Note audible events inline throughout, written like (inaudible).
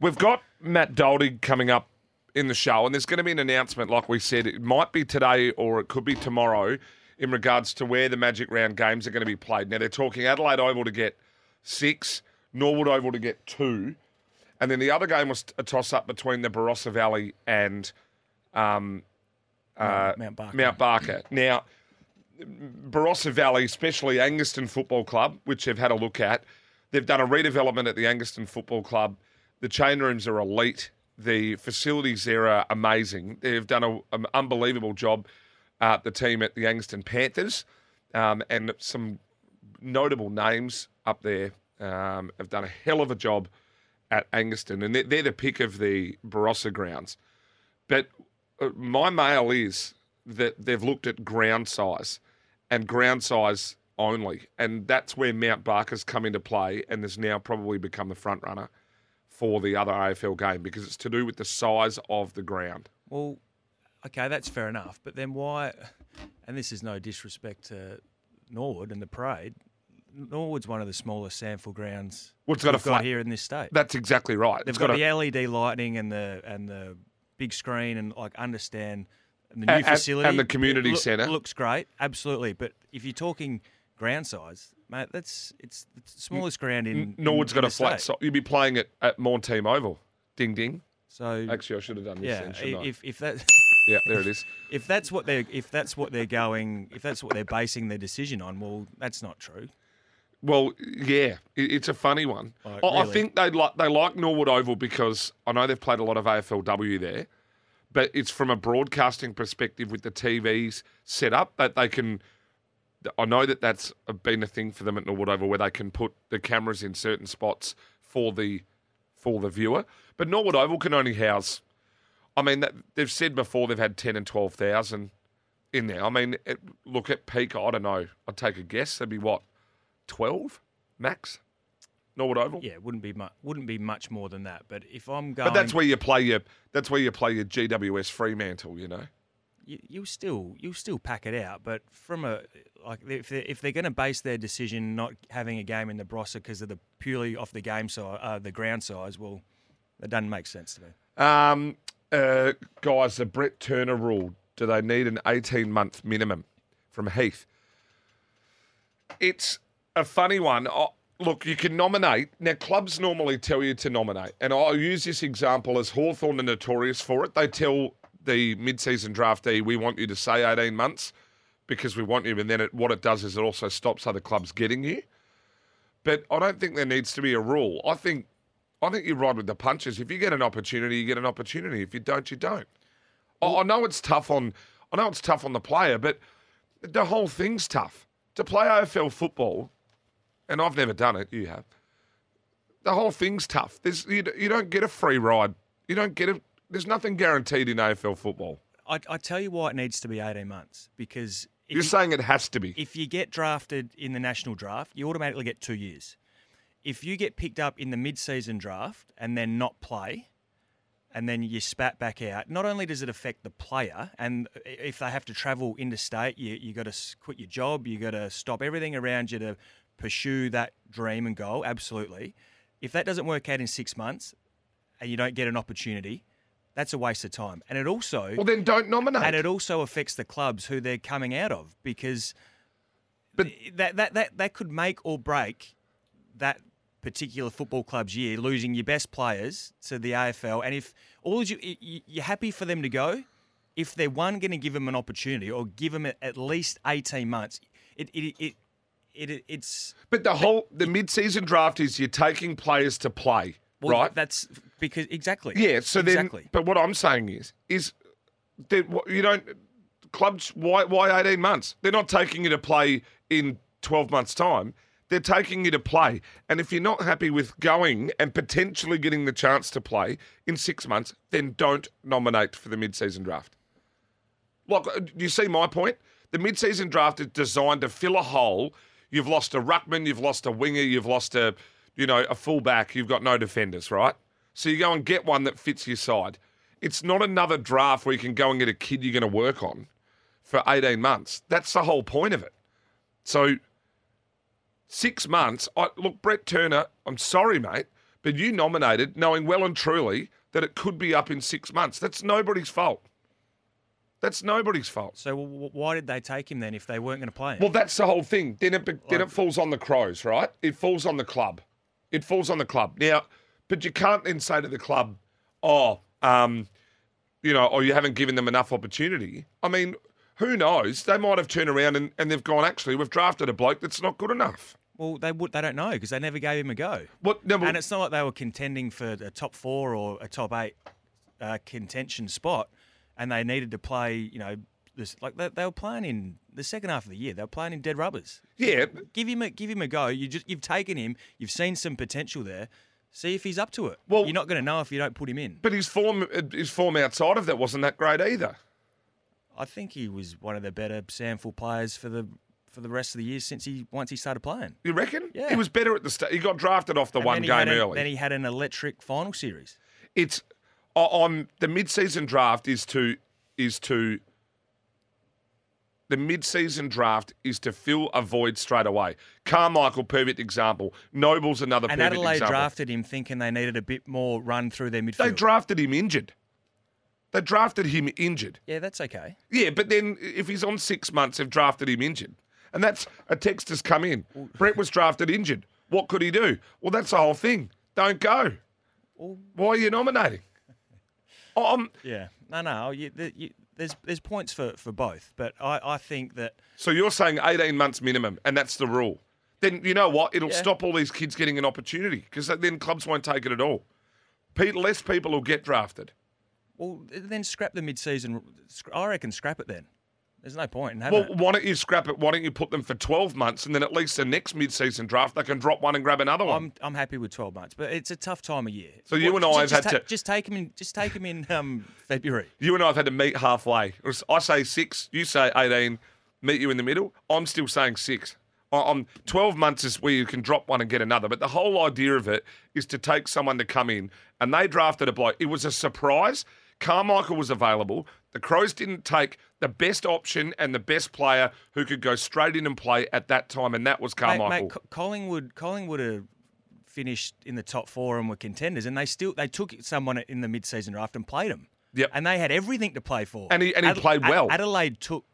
We've got Matt Doldig coming up in the show, and there's going to be an announcement, like we said. It might be today or it could be tomorrow in regards to where the Magic Round games are going to be played. Now, they're talking Adelaide Oval to get six, Norwood Oval to get two, and then the other game was a toss up between the Barossa Valley and um, uh, Mount Barker. Mount Barker. Now, Barossa Valley, especially Angaston Football Club, which they've had a look at, they've done a redevelopment at the Angaston Football Club. The chain rooms are elite. The facilities there are amazing. They've done a, an unbelievable job. Uh, the team at the Angaston Panthers um, and some notable names up there um, have done a hell of a job at Anguston, and they're, they're the pick of the Barossa grounds. But uh, my mail is that they've looked at ground size and ground size only, and that's where Mount Barker's come into play, and has now probably become the front runner for the other AFL game because it's to do with the size of the ground. Well, okay, that's fair enough. But then why? And this is no disrespect to Norwood and the parade. Norwood's one of the smallest SANFL grounds Well, it's got a we've got flat- here in this state. That's exactly right. They've It's got, a- the LED lighting and the and the big screen and like understand the new And- and- facility and the community centre. looks great, absolutely. But if you're talking ground size, mate, that's it's the smallest ground in. Norwood's in- got a flat. you'd be playing it at Morteam Oval. Ding ding. So Actually, I should have done this. yeah, then, shouldn't I? if if that. (laughs) yeah, there it is. If that's what they're if that's what they're going if that's what they're basing their decision on, well, that's not true. Well, yeah, it's a funny one. Oh, I, I think they like they like Norwood Oval because I know they've played a lot of AFLW there, but it's from a broadcasting perspective with the TVs set up that they can. I know that that's been a thing for them at Norwood Oval where they can put the cameras in certain spots for the for the viewer, but Norwood Oval can only house. I mean, that, they've said before they've had ten and twelve thousand in there. I mean, it, look at peak. I don't know. I'd take a guess. That'd be what 12 max Norwood Oval. Yeah, it wouldn't be much wouldn't be much more than that. But if I'm going But that's where you play your that's where you play your GWS Fremantle, you know. You, you still you still pack it out. But from a like if they're, if they're going to base their decision not having a game in the Barossa because of the purely off the game size, uh, the ground size, well, that doesn't make sense to me. Um, uh, guys, the Brett Turner rule. Do they need an 18 month minimum from Heath? It's a funny one. Oh, look, you can nominate. Now, clubs normally tell you to nominate. And I'll use this example as Hawthorn are notorious for it. They tell the mid season draftee, we want you to say 18 months because we want you. And then it, what it does is it also stops other clubs getting you. But I don't think there needs to be a rule. I think I think you ride with the punches. If you get an opportunity, you get an opportunity. If you don't, you don't. I I know it's tough on I know it's tough on the player, but the whole thing's tough. To play AFL football, and I've never done it, you have. The whole thing's tough. There's you, you don't get a free ride. You don't get a there's nothing guaranteed in AFL football. I, I tell you why it needs to be 18 months because if You're you- saying it has to be. if you get drafted in the national draft, you automatically get two years. If you get picked up in the mid-season draft and then not play, and then you spat back out, not only does it affect the player, and if they have to travel interstate, you you got to quit your job, you got to stop everything around you to pursue that dream and goal. Absolutely. If that doesn't work out in six months, and you don't get an opportunity, that's a waste of time. And it also well, then don't nominate. and it also affects the clubs who they're coming out of because But- that, that, that, that could make or break that particular football club's year, losing your best players to the AFL. And if all you, you you're happy for them to go, if they're one going to give them an opportunity or give them at least 18 months, it, it, it, it, it's but the whole the mid-season draft is you're taking players to play, well, right? That's because exactly. Yeah. So exactly. then, but what I'm saying is, is that you don't clubs. Why? Why 18 months? They're not taking you to play in 12 months' time. They're taking you to play. And if you're not happy with going and potentially getting the chance to play in six months, then don't nominate for the mid season draft. Like, uh, do you see my point? The mid season draft is designed to fill a hole. You've lost a ruckman, you've lost a winger, you've lost a, you know, a fullback. You've got no defenders, right? So you go and get one that fits your side. It's not another draft where you can go and get a kid you're going to work on for 18 months. That's the whole point of it. So six months. I, look, Brett Turner, I'm sorry, mate, but you nominated knowing well and truly that it could be up in six months. That's nobody's fault. That's nobody's fault. So w- why did they take him then if they weren't going to play him? Well, that's the whole thing. Then it be- then it falls on the Crows, right? It falls on the club. It falls on the club. Now, but you can't then say to the club, "Oh, um, you know, or you haven't given them enough opportunity." I mean, who knows? They might have turned around and, and they've gone, "Actually, we've drafted a bloke that's not good enough." well, they would. They don't know because they never gave him a go. What? No, And it's not like they were contending for a top four or a top eight uh, contention spot, and they needed to play. You know, this like they, they were playing in the second half of the year. They were playing in dead rubbers. yeah, Give him a give him a go. You just you've taken him. You've seen some potential there. See if he's up to it. Well- you're not going to know if you don't put him in. but his form, his form outside of that wasn't that great either. I think he was one of the better SANFL players for the for the rest of the year since he once he started playing. You reckon? Yeah. He was better at the start. He got drafted off the And one game a- early. Then he had an electric final series. it's on the mid-season draft is to is to the mid-season draft is to fill a void straight away. Carmichael, perfect example. Noble's another And perfect Adelaide example. drafted him thinking they needed a bit more run through their midfield. they drafted him injured. They drafted him injured. yeah, that's okay. Yeah, but then if he's on six months, they've drafted him injured. And that's a text has come in. Brett was drafted injured. What could he do? Well, that's the whole thing. Don't go. Why are you nominating? (laughs) Um, Yeah, no, no. You, you, there's there's points for, for both, but I, I think that so you're saying 18 months minimum, and that's the rule. Then you know what? It'll Yeah. stop all these kids getting an opportunity because then clubs won't take it at all. Pe- less people will get drafted. well, then scrap the mid season. I reckon scrap it then. There's no point in having Well, it. why don't you scrap it? Why don't you put them for 12 months, and then at least the next mid-season draft they can drop one and grab another one. I'm I'm happy with 12 months, but it's a tough time of year. So you and I have just, had ta- to- just take him in. Just take him in um, February. You and I have had to meet halfway. I say six, you say 18, meet you in the middle. I'm still saying six. I- I'm 12 months is where you can drop one and get another. But the whole idea of it is to take someone to come in, and they drafted a bloke. It was a surprise. Carmichael was available. The Crows didn't take the best option and the best player who could go straight in and play at that time, and that was Carmichael. mate, Co- Collingwood Collingwood have finished in the top four and were contenders, and they still they took someone in the mid season draft and played him. Yep. and they had everything to play for. And he- and he played well. Adelaide took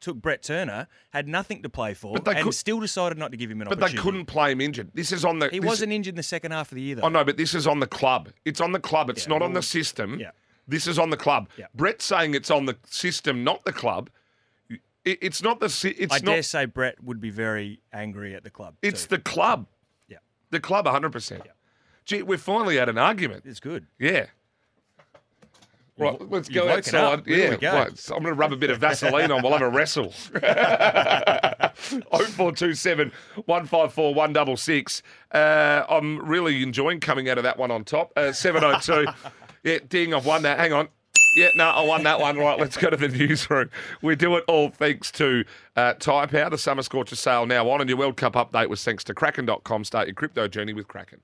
took Brett Turner, had nothing to play for, But and could- still decided not to give him an but they couldn't play him injured. This is on the. He this- wasn't injured in the second half of the year, though. Oh no, but this is on the club. It's on the club. It's Yeah, not on the system. yeah. This is on the club. Yeah. Brett's saying it's on the system, not the club. It, it's not the. It's I not. dare say Brett would be very angry at the club. it's too. the club. yeah, The club, hundred percent. Gee, we've finally had an argument. it's good. Yeah. Right, let's go outside. Yeah, go. right, so I'm going to rub a bit of Vaseline on. We'll have a wrestle. (laughs) (laughs) 0427 154 166. Uh, I'm really enjoying coming out of that one on top. Uh, 702. (laughs) yeah, ding, I've won that. Hang on. Yeah, no, I won that one. Right, let's go to the (laughs) newsroom. We do it all thanks to uh, Tyre Power. The Summer Scorcher sale now on, and your World Cup update was thanks to Kraken.com. Start your crypto journey with Kraken.